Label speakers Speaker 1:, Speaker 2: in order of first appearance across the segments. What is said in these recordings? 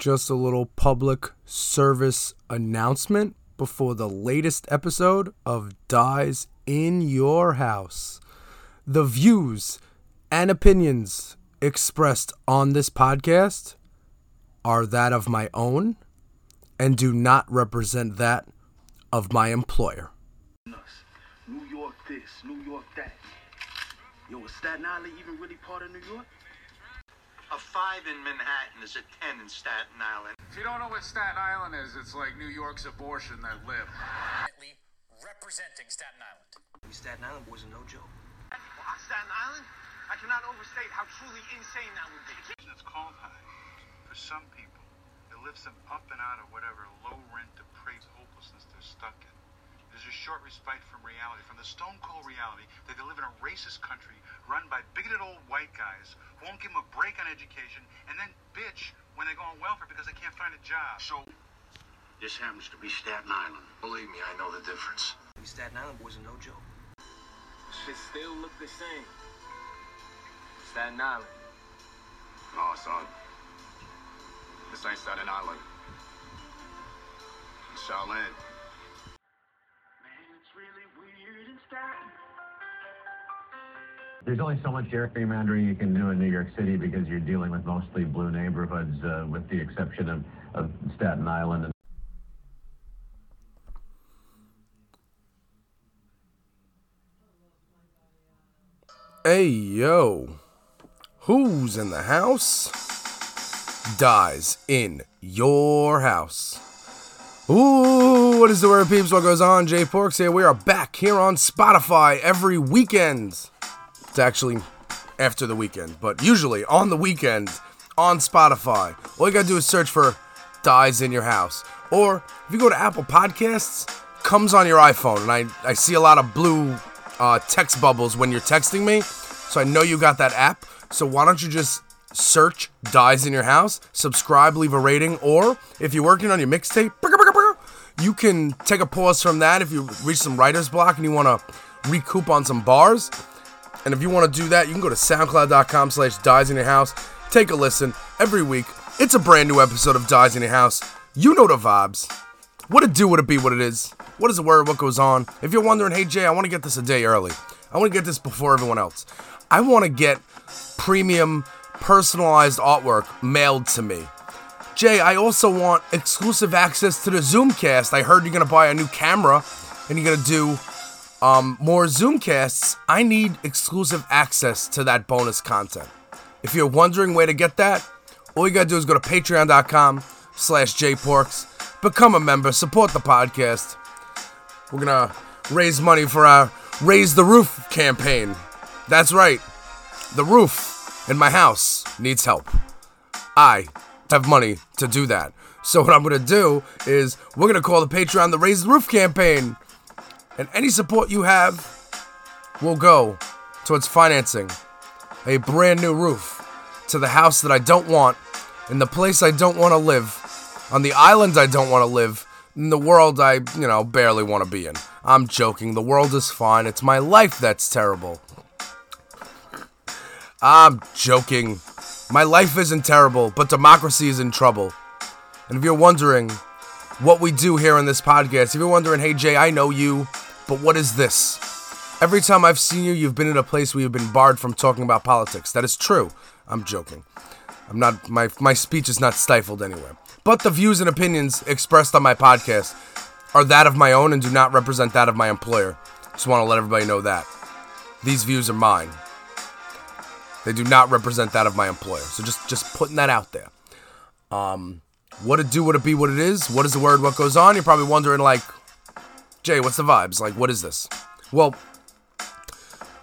Speaker 1: just a little public service announcement before the latest episode of Dies in Your House. The views and opinions expressed on this podcast are that of my own and do not represent that of my employer.
Speaker 2: New York this, New York that. Yo, is Staten Island even really part of New York?
Speaker 3: A five in Manhattan is a ten in Staten Island.
Speaker 4: If you don't know what Staten Island is, it's like New York's abortion that lived.
Speaker 5: representing Staten Island.
Speaker 2: We Staten Island boys are no joke.
Speaker 6: Well, on Staten Island, I cannot overstate how truly insane that would be.
Speaker 7: It's cold high. For some people, it lifts them up and out of whatever low rent, depraved hopelessness they're stuck in. There's a short respite from reality, from the stone cold reality that they live in a racist country run by bigoted old white guys who won't give them a break on education and then bitch when they go on welfare because they can't find a job.
Speaker 3: So, this happens to be Staten Island. Believe me, I know the difference.
Speaker 2: We Staten Island boys are no joke.
Speaker 6: Shit still look the same. Staten Island.
Speaker 7: No, son. This ain't Staten Island. It's Shaolin.
Speaker 8: There's only so much gerrymandering you can do in New York City because you're dealing with mostly blue neighborhoods, uh, with the exception of, of Staten Island. And
Speaker 1: Hey yo, who's in the house? Dies in your house. Ooh, what is the word, peeps? What goes on? Jay Porks here. We are back here on Spotify every weekend. It's actually after the weekend, but usually on the weekend on Spotify. All you gotta do is search for Dies in Your House. Or if you go to Apple Podcasts, comes on your iPhone. And I, I see a lot of blue uh, text bubbles when you're texting me. So I know you got that app. So why don't you just search Dies in Your House, subscribe, leave a rating, or if you're working on your mixtape, you can take a pause from that if you reach some writer's block and you want to recoup on some bars. And if you want to do that, you can go to soundcloud.com slash dies in your house. Take a listen every week. It's a brand new episode of Dies in Your House. You know the vibes. What it do, what it be, what it is. What is the word, what goes on. If you're wondering, hey Jay, I want to get this a day early. I want to get this before everyone else. I want to get premium personalized artwork mailed to me. Jay, I also want exclusive access to the Zoomcast. I heard you're going to buy a new camera and you're going to do um, more Zoomcasts, I need exclusive access to that bonus content. If you're wondering where to get that, all you gotta do is go to patreon.com slash jporks, become a member, support the podcast. We're gonna raise money for our Raise the Roof campaign. That's right, the roof in my house needs help. I have money to do that. So what I'm gonna do is we're gonna call the Patreon the Raise the Roof campaign and any support you have will go towards financing a brand new roof to the house that I don't want, in the place I don't want to live, on the island I don't want to live, in the world I, you know, barely want to be in. I'm joking. The world is fine. It's my life that's terrible. I'm joking. My life isn't terrible, but democracy is in trouble. And if you're wondering what we do here in this podcast, if you're wondering, hey Jay, I know you, but what is this? Every time I've seen you, you've been in a place where you've been barred from talking about politics. That is true. I'm joking. I'm not my my speech is not stifled anywhere. But the views and opinions expressed on my podcast are that of my own and do not represent that of my employer. Just want to let everybody know that. These views are mine. They do not represent that of my employer. So just just putting that out there. Um what it do, what it be, what it is, what is the word, what goes on? You're probably wondering like, Jay, what's the vibes? Like, what is this? Well,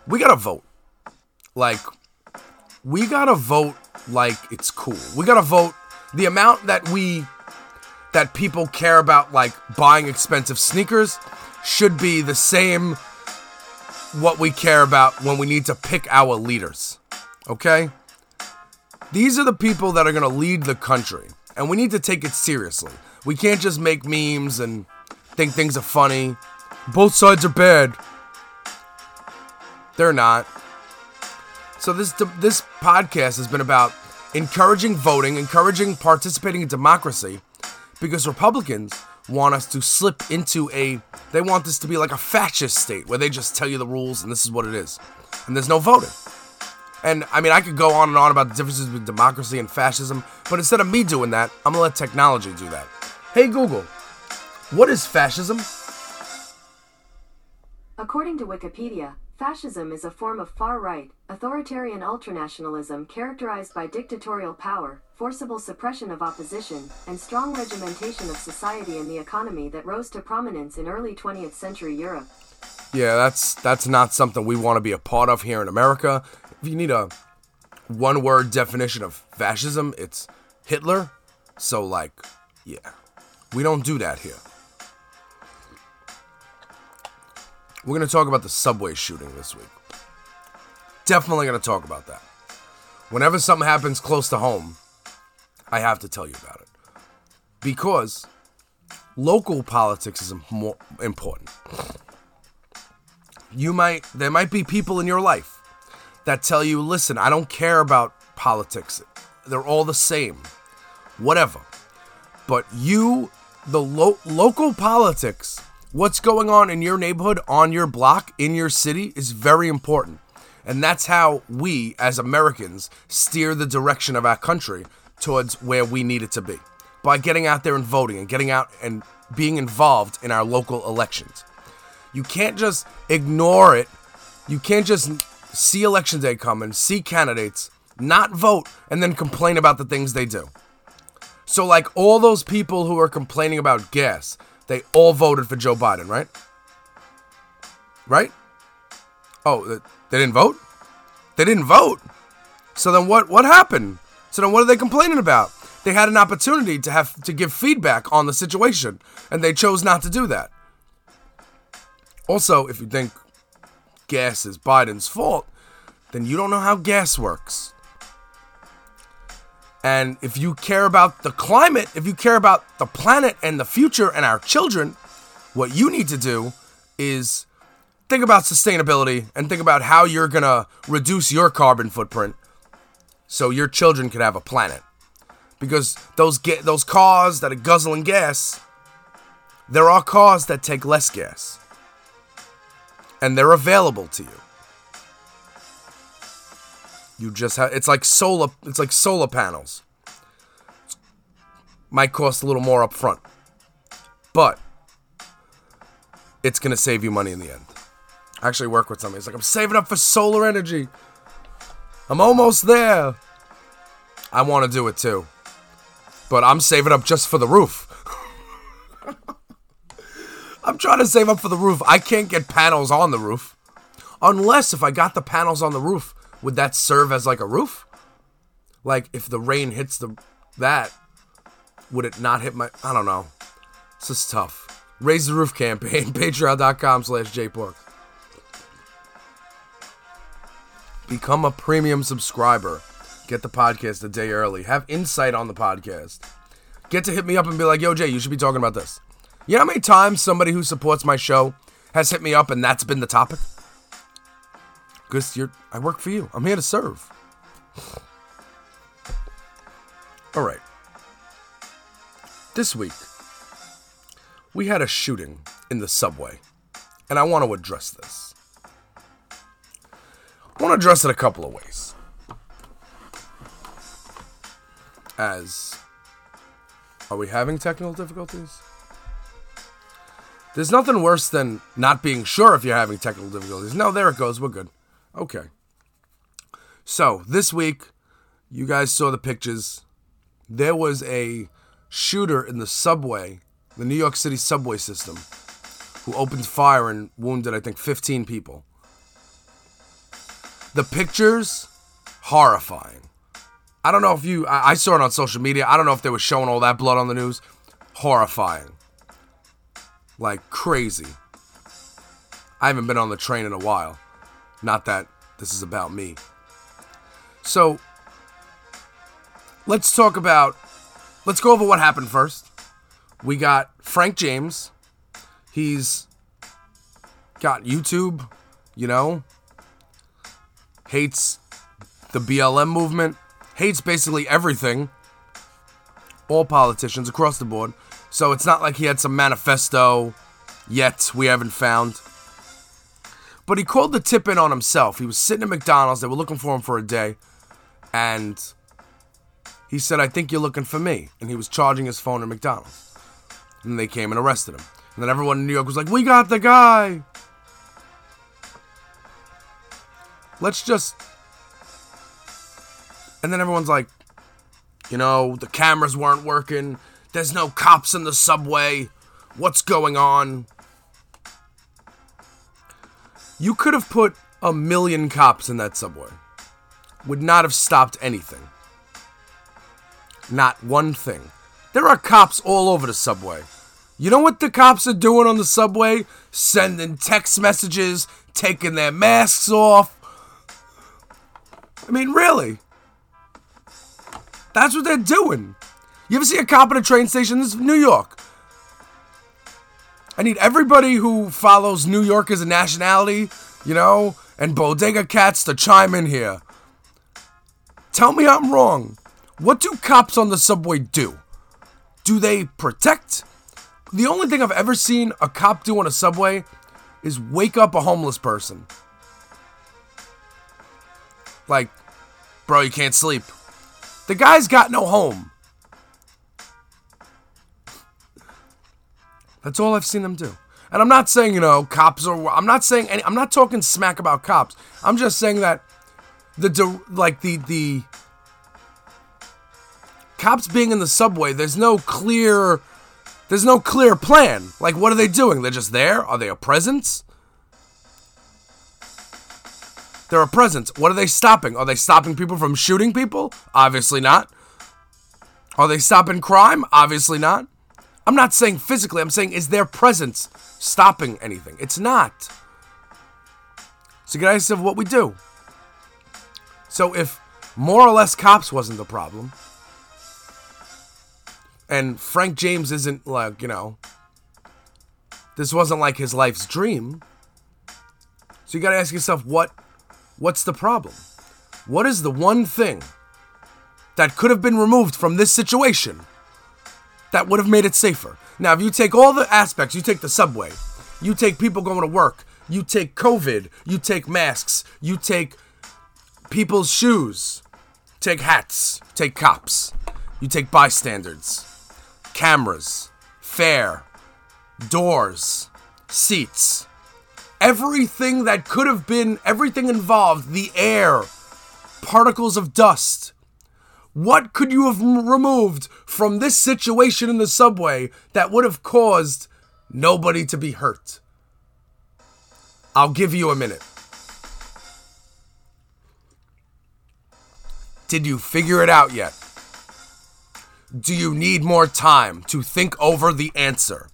Speaker 1: we gotta vote. Like, we gotta vote like it's cool. We gotta vote the amount that we that people care about like buying expensive sneakers should be the same what we care about when we need to pick our leaders. Okay? These are the people that are going to lead the country, and we need to take it seriously. We can't just make memes and think things are funny. Both sides are bad. They're not. So this this podcast has been about encouraging voting, encouraging participating in democracy, because Republicans want us to slip into a, they want this to be like a fascist state where they just tell you the rules and this is what it is. And there's no voting. And I mean, I could go on and on about the differences between democracy and fascism, but instead of me doing that, I'm gonna let technology do that. Hey Google, what is fascism?
Speaker 9: According to Wikipedia, fascism is a form of far right, authoritarian ultranationalism characterized by dictatorial power, forcible suppression of opposition, and strong regimentation of society and the economy that rose to prominence in early 20th century Europe.
Speaker 1: Yeah, that's that's not something we want to be a part of here in America. If you need a one word definition of fascism, it's Hitler. So like, yeah. We don't do that here. We're going to talk about the subway shooting this week. Definitely going to talk about that. Whenever something happens close to home, I have to tell you about it. Because local politics is more important. You might there might be people in your life that tell you, "Listen, I don't care about politics. They're all the same. Whatever." But you the lo- local politics, what's going on in your neighborhood, on your block, in your city is very important. And that's how we, as Americans, steer the direction of our country towards where we need it to be by getting out there and voting and getting out and being involved in our local elections. You can't just ignore it. You can't just see election day coming, see candidates, not vote, and then complain about the things they do. So, like all those people who are complaining about gas, they all voted for Joe Biden, right? Right? Oh, they didn't vote? They didn't vote. So then what what happened? So then what are they complaining about? They had an opportunity to have to give feedback on the situation and they chose not to do that. Also, if you think gas is Biden's fault, then you don't know how gas works. And if you care about the climate, if you care about the planet and the future and our children, what you need to do is think about sustainability and think about how you're going to reduce your carbon footprint so your children could have a planet. Because those get those cars that are guzzling gas, there are cars that take less gas. And they're available to you. You just have it's like solar it's like solar panels. Might cost a little more up front. But it's gonna save you money in the end. I actually work with somebody. It's like I'm saving up for solar energy. I'm almost there. I want to do it too. But I'm saving up just for the roof. I'm trying to save up for the roof. I can't get panels on the roof. Unless if I got the panels on the roof, would that serve as like a roof? Like if the rain hits the that, would it not hit my I don't know. This is tough. Raise the roof campaign, patreon.com slash jpork. Become a premium subscriber. Get the podcast a day early. Have insight on the podcast. Get to hit me up and be like, yo, Jay, you should be talking about this. You know how many times somebody who supports my show has hit me up and that's been the topic? Because you're I work for you. I'm here to serve. All right. This week, we had a shooting in the subway, and I want to address this. I want to address it a couple of ways. As are we having technical difficulties? There's nothing worse than not being sure if you're having technical difficulties. No, there it goes. We're good. Okay. So, this week, you guys saw the pictures. There was a shooter in the subway, the New York City subway system, who opened fire and wounded, I think, 15 people. The pictures, horrifying. I don't know if you, I, I saw it on social media. I don't know if they were showing all that blood on the news. Horrifying. Like crazy. I haven't been on the train in a while. Not that this is about me. So, let's talk about, let's go over what happened first. We got Frank James. He's got YouTube, you know, hates the BLM movement, hates basically everything, all politicians across the board. So it's not like he had some manifesto yet we haven't found. But he called the tip in on himself. He was sitting at McDonald's. They were looking for him for a day. And he said, I think you're looking for me. And he was charging his phone at McDonald's. And they came and arrested him. And then everyone in New York was like, We got the guy. Let's just. And then everyone's like, You know, the cameras weren't working. There's no cops in the subway. What's going on? You could have put a million cops in that subway. Would not have stopped anything. Not one thing. There are cops all over the subway. You know what the cops are doing on the subway? Sending text messages, taking their masks off. I mean, really? That's what they're doing. You ever see a cop at a train station? This is New York. I need everybody who follows New York as a nationality, you know, and bodega cats to chime in here. Tell me I'm wrong. What do cops on the subway do? Do they protect? The only thing I've ever seen a cop do on a subway is wake up a homeless person. Like, bro, you can't sleep. The guy's got no home. That's all I've seen them do. And I'm not saying, you know, cops are. I'm not saying any. I'm not talking smack about cops. I'm just saying that the like the the cops being in the subway. There's no clear. There's no clear plan. Like, what are they doing? They're just there. Are they a presence? They're a presence. What are they stopping? Are they stopping people from shooting people? Obviously not. Are they stopping crime? Obviously not. I'm not saying physically, I'm saying is their presence stopping anything? It's not. So get idea of what we do. So if more or less cops wasn't the problem, and Frank James isn't like, you know, this wasn't like his life's dream. So you gotta ask yourself what what's the problem? What is the one thing that could have been removed from this situation? That would have made it safer. Now, if you take all the aspects, you take the subway, you take people going to work, you take COVID, you take masks, you take people's shoes, take hats, take cops, you take bystanders, cameras, fare, doors, seats, everything that could have been, everything involved, the air, particles of dust, what could you have removed from this situation in the subway that would have caused nobody to be hurt? I'll give you a minute. Did you figure it out yet? Do you need more time to think over the answer?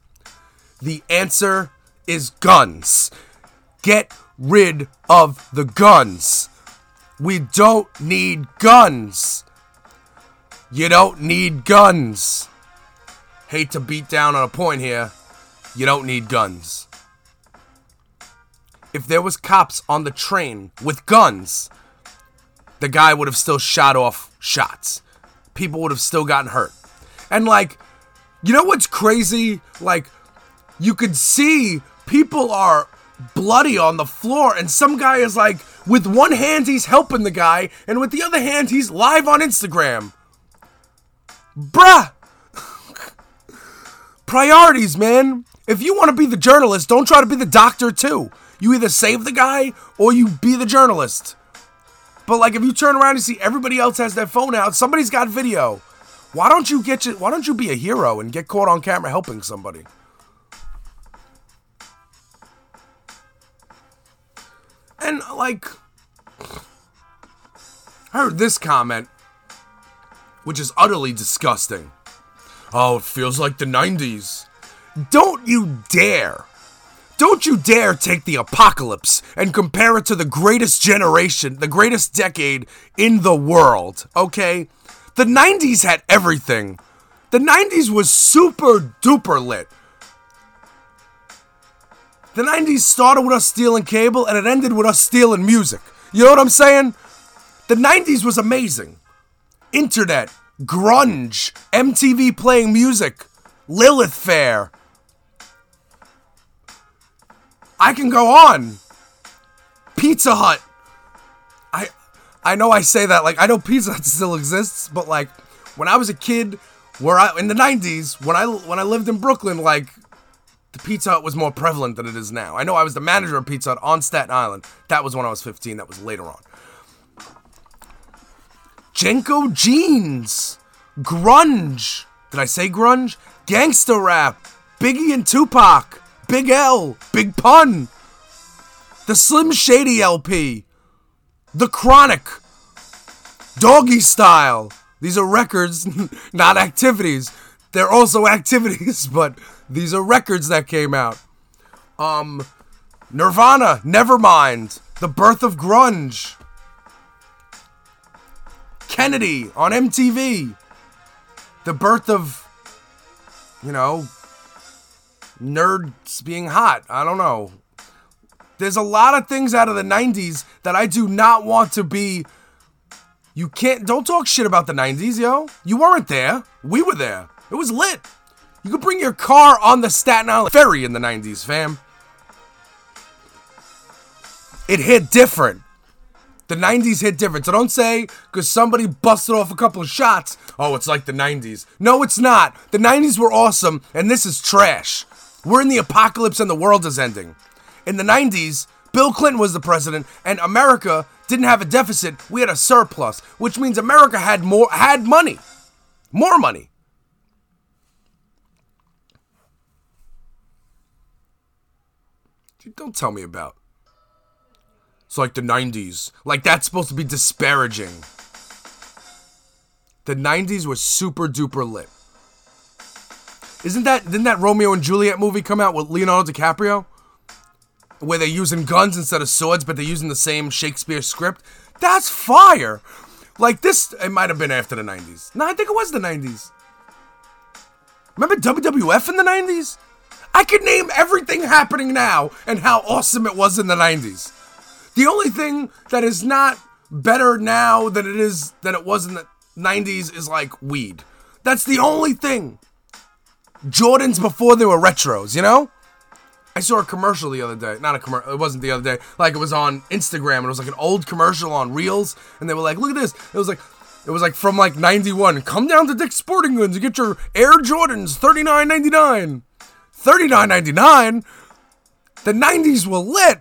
Speaker 1: The answer is guns. Get rid of the guns. We don't need guns. You don't need guns. Hate to beat down on a point here. You don't need guns. If there was cops on the train with guns, the guy would have still shot off shots. People would have still gotten hurt. And like, you know what's crazy? Like, you could see people are bloody on the floor, and some guy is like, with one hand, he's helping the guy, and with the other hand, he's live on Instagram. Bruh! Priorities, man. If you want to be the journalist, don't try to be the doctor too. You either save the guy or you be the journalist. But like if you turn around and see everybody else has their phone out, somebody's got video. Why don't you get you, why don't you be a hero and get caught on camera helping somebody? And like I heard this comment which is utterly disgusting. Oh, it feels like the 90s. Don't you dare! Don't you dare take the apocalypse and compare it to the greatest generation, the greatest decade in the world, okay? The 90s had everything. The 90s was super duper lit. The 90s started with us stealing cable and it ended with us stealing music. You know what I'm saying? The 90s was amazing. Internet, grunge, MTV playing music, Lilith Fair. I can go on. Pizza Hut. I I know I say that like I know Pizza Hut still exists, but like when I was a kid, where I in the '90s when I when I lived in Brooklyn, like the Pizza Hut was more prevalent than it is now. I know I was the manager of Pizza Hut on Staten Island. That was when I was 15. That was later on. JNCO jeans, grunge. Did I say grunge? Gangsta rap, Biggie and Tupac, Big L, Big Pun, the Slim Shady LP, The Chronic, Doggy Style. These are records, not activities. They're also activities, but these are records that came out. Um, Nirvana, Nevermind, The Birth of Grunge, Kennedy on MTV, The Birth of, you know, nerds being hot. I don't know. There's a lot of things out of the 90s that I do not want to be. You can't, don't talk shit about the 90s, yo. You weren't there. We were there. It was lit. You could bring your car on the Staten Island ferry in the 90s, fam. It hit different. The 90s hit different. So don't say, because somebody busted off a couple of shots, oh, it's like the 90s. No, it's not. The 90s were awesome, and this is trash. We're in the apocalypse and the world is ending. In the 90s, Bill Clinton was the president, and America didn't have a deficit. We had a surplus, which means America had more had money. More money. Don't tell me about. It's like the 90s. Like that's supposed to be disparaging. The 90s was super duper lit. Isn't that didn't that Romeo and Juliet movie come out with Leonardo DiCaprio? Where they're using guns instead of swords, but they're using the same Shakespeare script? That's fire! Like this it might have been after the 90s. No, I think it was the 90s. Remember WWF in the 90s? I could name everything happening now and how awesome it was in the 90s. The only thing that is not better now than it is than it was in the 90s is like weed. That's the only thing. Jordans before they were retros, you know? I saw a commercial the other day. Not a commercial. It wasn't the other day. Like it was on Instagram and it was like an old commercial on Reels and they were like, "Look at this." It was like it was like from like 91. Come down to Dick's Sporting Goods and get your Air Jordans 39.99. 39.99. The 90s were lit.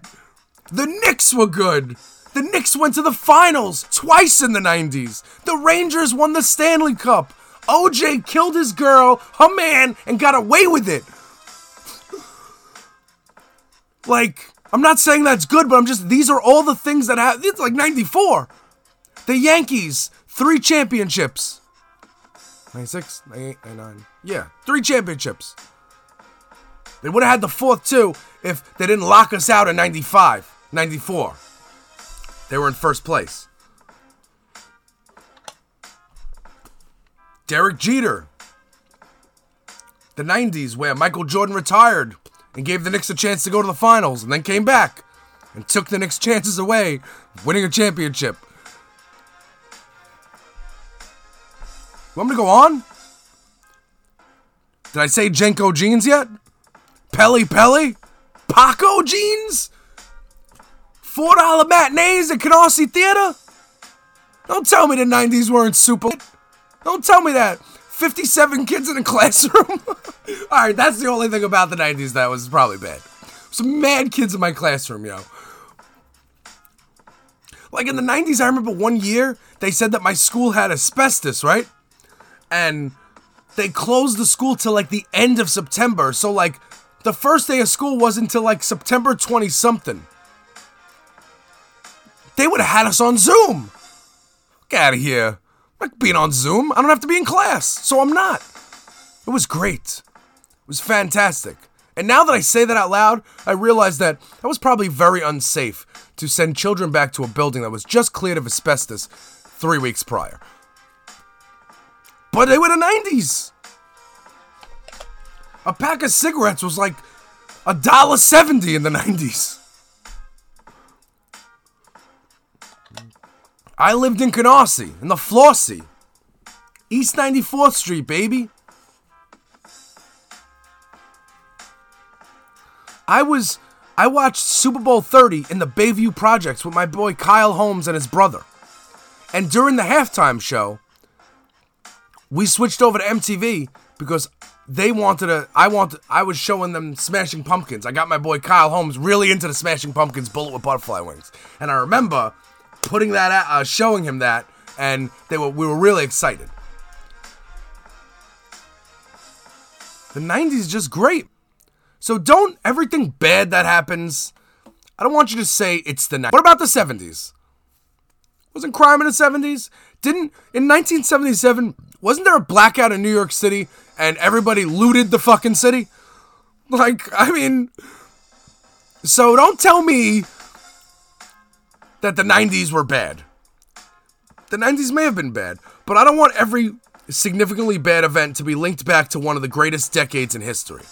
Speaker 1: The Knicks were good. The Knicks went to the finals twice in the 90s. The Rangers won the Stanley Cup. OJ killed his girl, her man, and got away with it. Like, I'm not saying that's good, but I'm just, these are all the things that have, it's like 94. The Yankees, three championships. 96, 98, 99. Yeah, three championships. They would have had the fourth too if they didn't lock us out in 95, 94. They were in first place. Derek Jeter. The 90s, where Michael Jordan retired and gave the Knicks a chance to go to the finals and then came back and took the Knicks' chances away, winning a championship. You want me to go on? Did I say JNCO jeans yet? Pelle Pelle? Paco jeans? $4 matinees at Canarsie Theater? Don't tell me the 90s weren't super. Don't tell me that. 57 kids in a classroom? Alright, that's the only thing about the 90s that was probably bad. Some mad kids in my classroom, yo. Like in the 90s, I remember one year they said that my school had asbestos, right? And they closed the school till like the end of September. So, like, the first day of school wasn't until like September 20 something. They would have had us on Zoom. Get out of here. I'm not being on Zoom. I don't have to be in class, so I'm not. It was great. It was fantastic. And now that I say that out loud, I realize that that was probably very unsafe to send children back to a building that was just cleared of asbestos three weeks prior. But they were the 90s. A pack of cigarettes was like a dollar seventy in the 90s. I lived in Canarsie, in the Flossie. East 94th Street, baby. I was I watched Super Bowl 30 in the Bayview Projects with my boy Kyle Holmes and his brother. And during the halftime show, we switched over to MTV because they wanted a I wanted I was showing them Smashing Pumpkins. I got my boy Kyle Holmes really into the Smashing Pumpkins Bullet with Butterfly Wings. And I remember putting that out, uh, showing him that and they were we were really excited. The 90s is just great. So don't everything bad that happens. I don't want you to say it's the 90s. What about the 70s? Wasn't crime in the 70s? Didn't in 1977 wasn't there a blackout in New York City and everybody looted the fucking city? Like, I mean, so don't tell me that the 90s were bad. The 90s may have been bad, but I don't want every significantly bad event to be linked back to one of the greatest decades in history.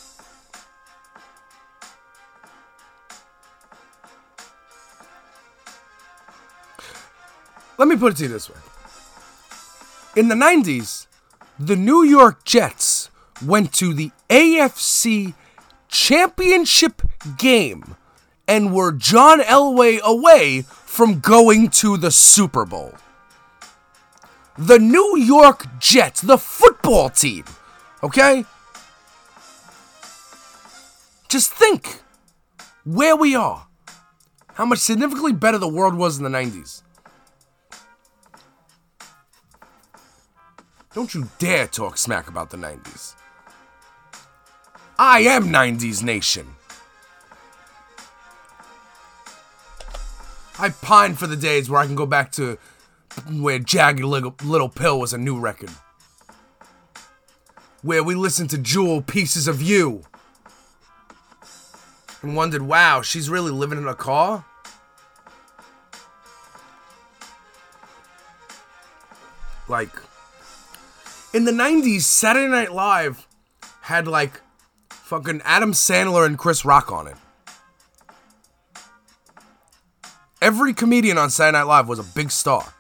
Speaker 1: Let me put it to you this way. In the 90s, the New York Jets went to the AFC Championship game and were John Elway away from going to the Super Bowl. The New York Jets, the football team, okay? Just think where we are. How much significantly better the world was in the 90s. Don't you dare talk smack about the 90s. I am 90s Nation. I pine for the days where I can go back to where Jagged Little, Little Pill was a new record. Where we listened to Jewel Pieces of You. And wondered, wow, she's really living in a car? Like, in the 90s, Saturday Night Live had like fucking Adam Sandler and Chris Rock on it. Every comedian on Saturday Night Live was a big star.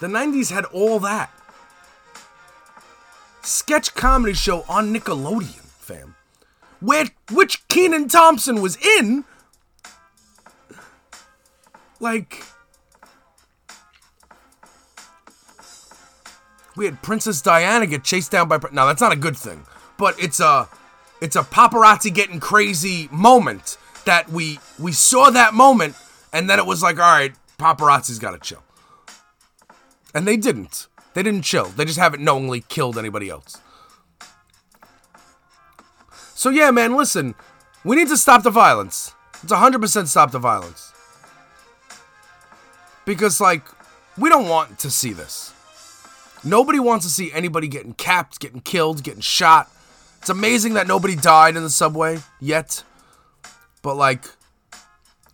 Speaker 1: The 90s had all that. Sketch comedy show on Nickelodeon, fam. Where, which Kenan Thompson was in. Like, we had Princess Diana get chased down by. Now that's not a good thing, but it's a it's a paparazzi getting crazy moment that we we saw that moment, and then it was like, all right, paparazzi's got to chill, and they didn't. They didn't chill. They just haven't knowingly killed anybody else. So yeah, man, listen, we need to stop the violence. It's 100% stop the violence. Because like we don't want to see this. Nobody wants to see anybody getting capped, getting killed, getting shot. It's amazing that nobody died in the subway yet. But like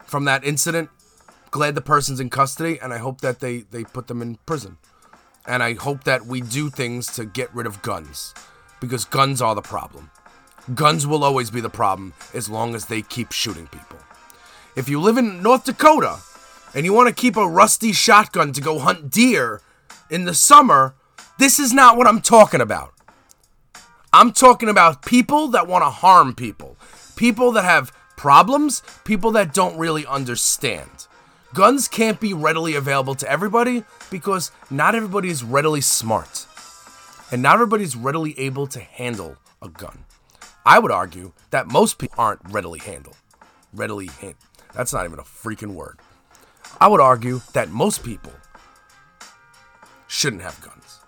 Speaker 1: from that incident, glad the person's in custody and I hope that they they put them in prison. And I hope that we do things to get rid of guns because guns are the problem. Guns will always be the problem as long as they keep shooting people. If you live in North Dakota and you want to keep a rusty shotgun to go hunt deer in the summer, this is not what I'm talking about. I'm talking about people that want to harm people, people that have problems, people that don't really understand. Guns can't be readily available to everybody because not everybody is readily smart. And not everybody is readily able to handle a gun. I would argue that most people aren't readily handled. Readily hand. That's not even a freaking word. I would argue that most people shouldn't have guns.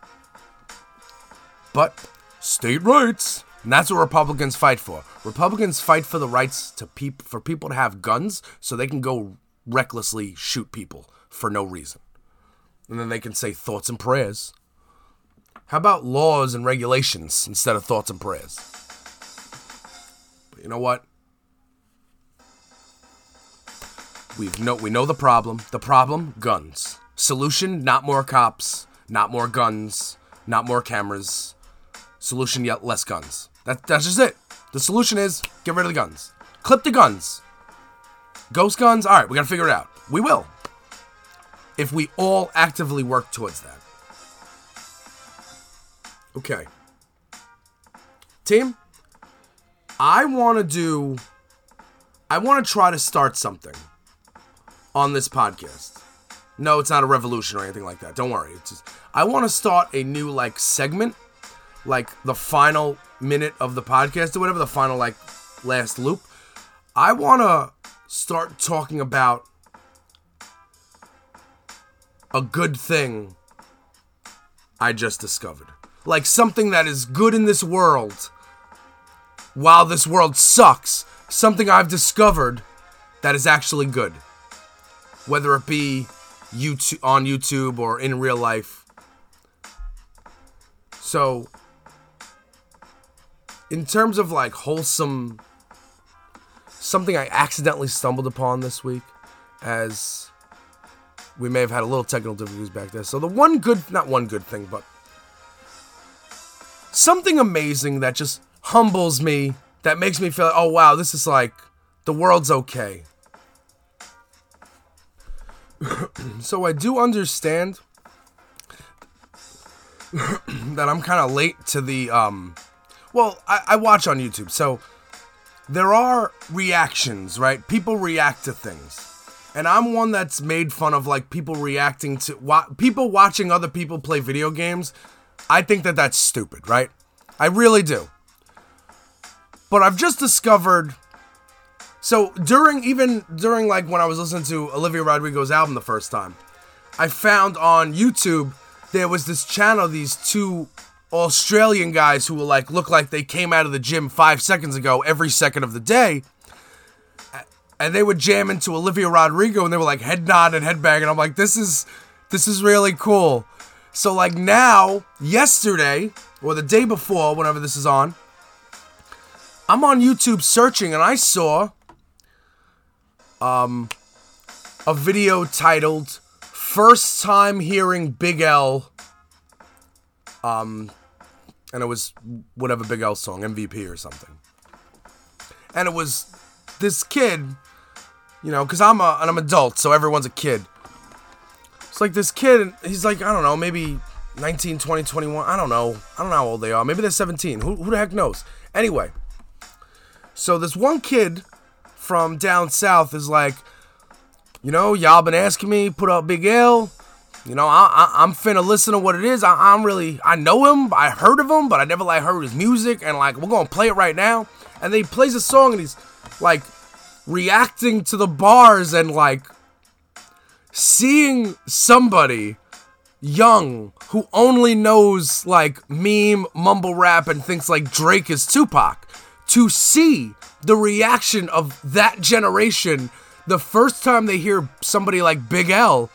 Speaker 1: But state rights, and that's what Republicans fight for. Republicans fight for the rights to peop- for people to have guns so they can go recklessly shoot people for no reason. And then they can say thoughts and prayers. How about laws and regulations instead of thoughts and prayers? But you know what? We've we know the problem. The problem, guns. Solution, not more cops, not more guns, not more cameras. Solution, yet less guns. That, that's just it. The solution is get rid of the guns. Clip the guns. Ghost guns? Alright, we gotta figure it out. We will. if we all actively work towards that. Okay. Team, I want to do. I want to try to start something on this podcast. No, it's not a revolution or anything like that. Don't worry. It's just, I want to start a new like segment, like the final minute of the podcast or whatever, the final like last loop. I want to start talking about a good thing I just discovered. Like something that is good in this world while this world sucks. Something I've discovered that is actually good. Whether it be YouTube on YouTube or in real life. So in terms of like wholesome something I accidentally stumbled upon this week as we may have had a little technical difficulties back there. So the one good, not one good thing, but something amazing that just humbles me, that makes me feel, oh wow, this is like the world's okay. so I do understand that I'm kind of late to the um. Well, I, I watch on YouTube, so there are reactions, right? People react to things and I'm one that's made fun of like people reacting to wa- people watching other people play video games. I think that that's stupid, right? I really do. But I've just discovered so during even during like when I was listening to Olivia Rodrigo's album the first time, I found on YouTube there was this channel these two Australian guys who were like look like they came out of the gym 5 seconds ago every second of the day and they would jam into Olivia Rodrigo and they were like head nod and head bang and I'm like this is this is really cool. So like now, yesterday or the day before whenever this is on, I'm on YouTube searching and I saw um a video titled First Time Hearing Big L um and it was whatever Big L song, MVP or something. And it was this kid you know, because I'm a, I'm adult, so everyone's a kid. It's like this kid, he's like, I don't know, maybe 19, 20, 21. I don't know. I don't know how old they are. Maybe they're 17. Who, who the heck knows? Anyway, so this one kid from down south is like, you know, y'all been asking me, put up Big L. You know, I, I, am finna listen to what it is. I, am really, I know him, I heard of him, but I never like heard his music. And like, we're gonna play it right now. And then he plays a song and he's like, reacting to the bars and like seeing somebody young who only knows like meme, mumble rap, and thinks like Drake is Tupac to see the reaction of that generation the first time they hear somebody like Big L.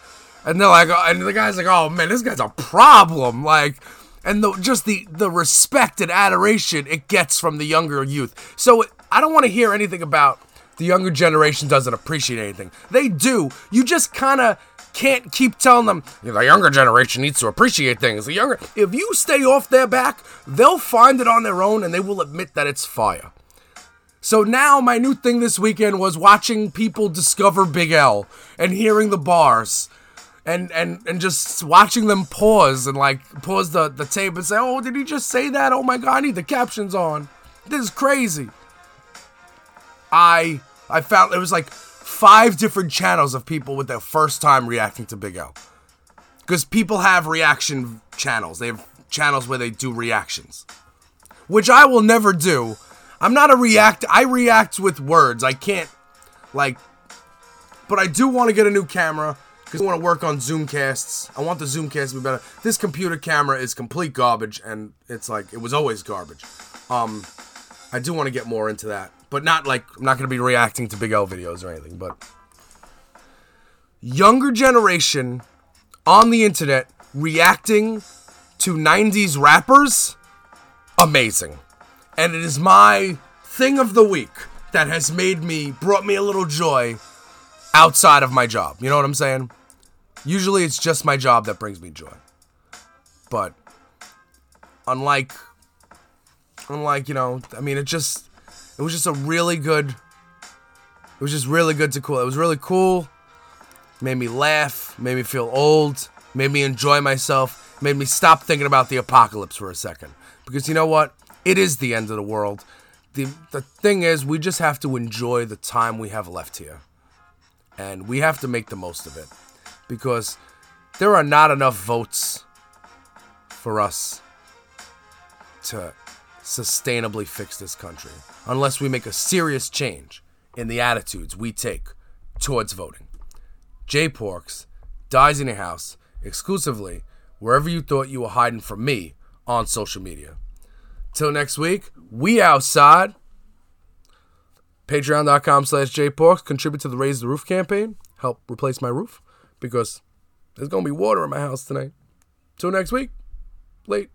Speaker 1: And they're like, uh, and the guy's like, oh man, this guy's a problem. Like, and the, just the the respect and adoration it gets from the younger youth. So I don't want to hear anything about the younger generation doesn't appreciate anything. They do. You just kind of can't keep telling them the younger generation needs to appreciate things. The younger, if you stay off their back, they'll find it on their own and they will admit that it's fire. So now my new thing this weekend was watching people discover Big L and hearing the bars. And, and and just watching them pause and like pause the, the tape and say, Oh, did he just say that? Oh my god, I need the captions on. This is crazy. I I found it was like five different channels of people with their first time reacting to Big L. Because people have reaction channels. They have channels where they do reactions. Which I will never do. I'm not a react I react with words. I can't like but I do want to get a new camera because I want to work on Zoomcasts. I want the Zoomcast to be better. This computer camera is complete garbage, and it's like it was always garbage. Um, I do want to get more into that but not like I'm not going to be reacting to Big L videos or anything. But younger generation on the internet reacting to 90s rappers, amazing. And it is my thing of the week that has made me, brought me a little joy outside of my job. You know what I'm saying? Usually it's just my job that brings me joy. But unlike, unlike, you know, I mean, it just, it was just a really good. It was just really good to cool. It was really cool made me laugh, made me feel old, made me enjoy myself, made me stop thinking about the apocalypse for a second. Because you know what? It is the end of the world. The, the thing is, we just have to enjoy the time we have left here. And we have to make the most of it. Because there are not enough votes for us to sustainably fix this country unless we make a serious change in the attitudes we take towards voting. J Porks dies in your house exclusively wherever you thought you were hiding from me on social media. Till next week, we outside. Patreon.com slash jporks. Contribute to the Raise the Roof campaign. Help replace my roof because there's going to be water in my house tonight. Till next week. Late.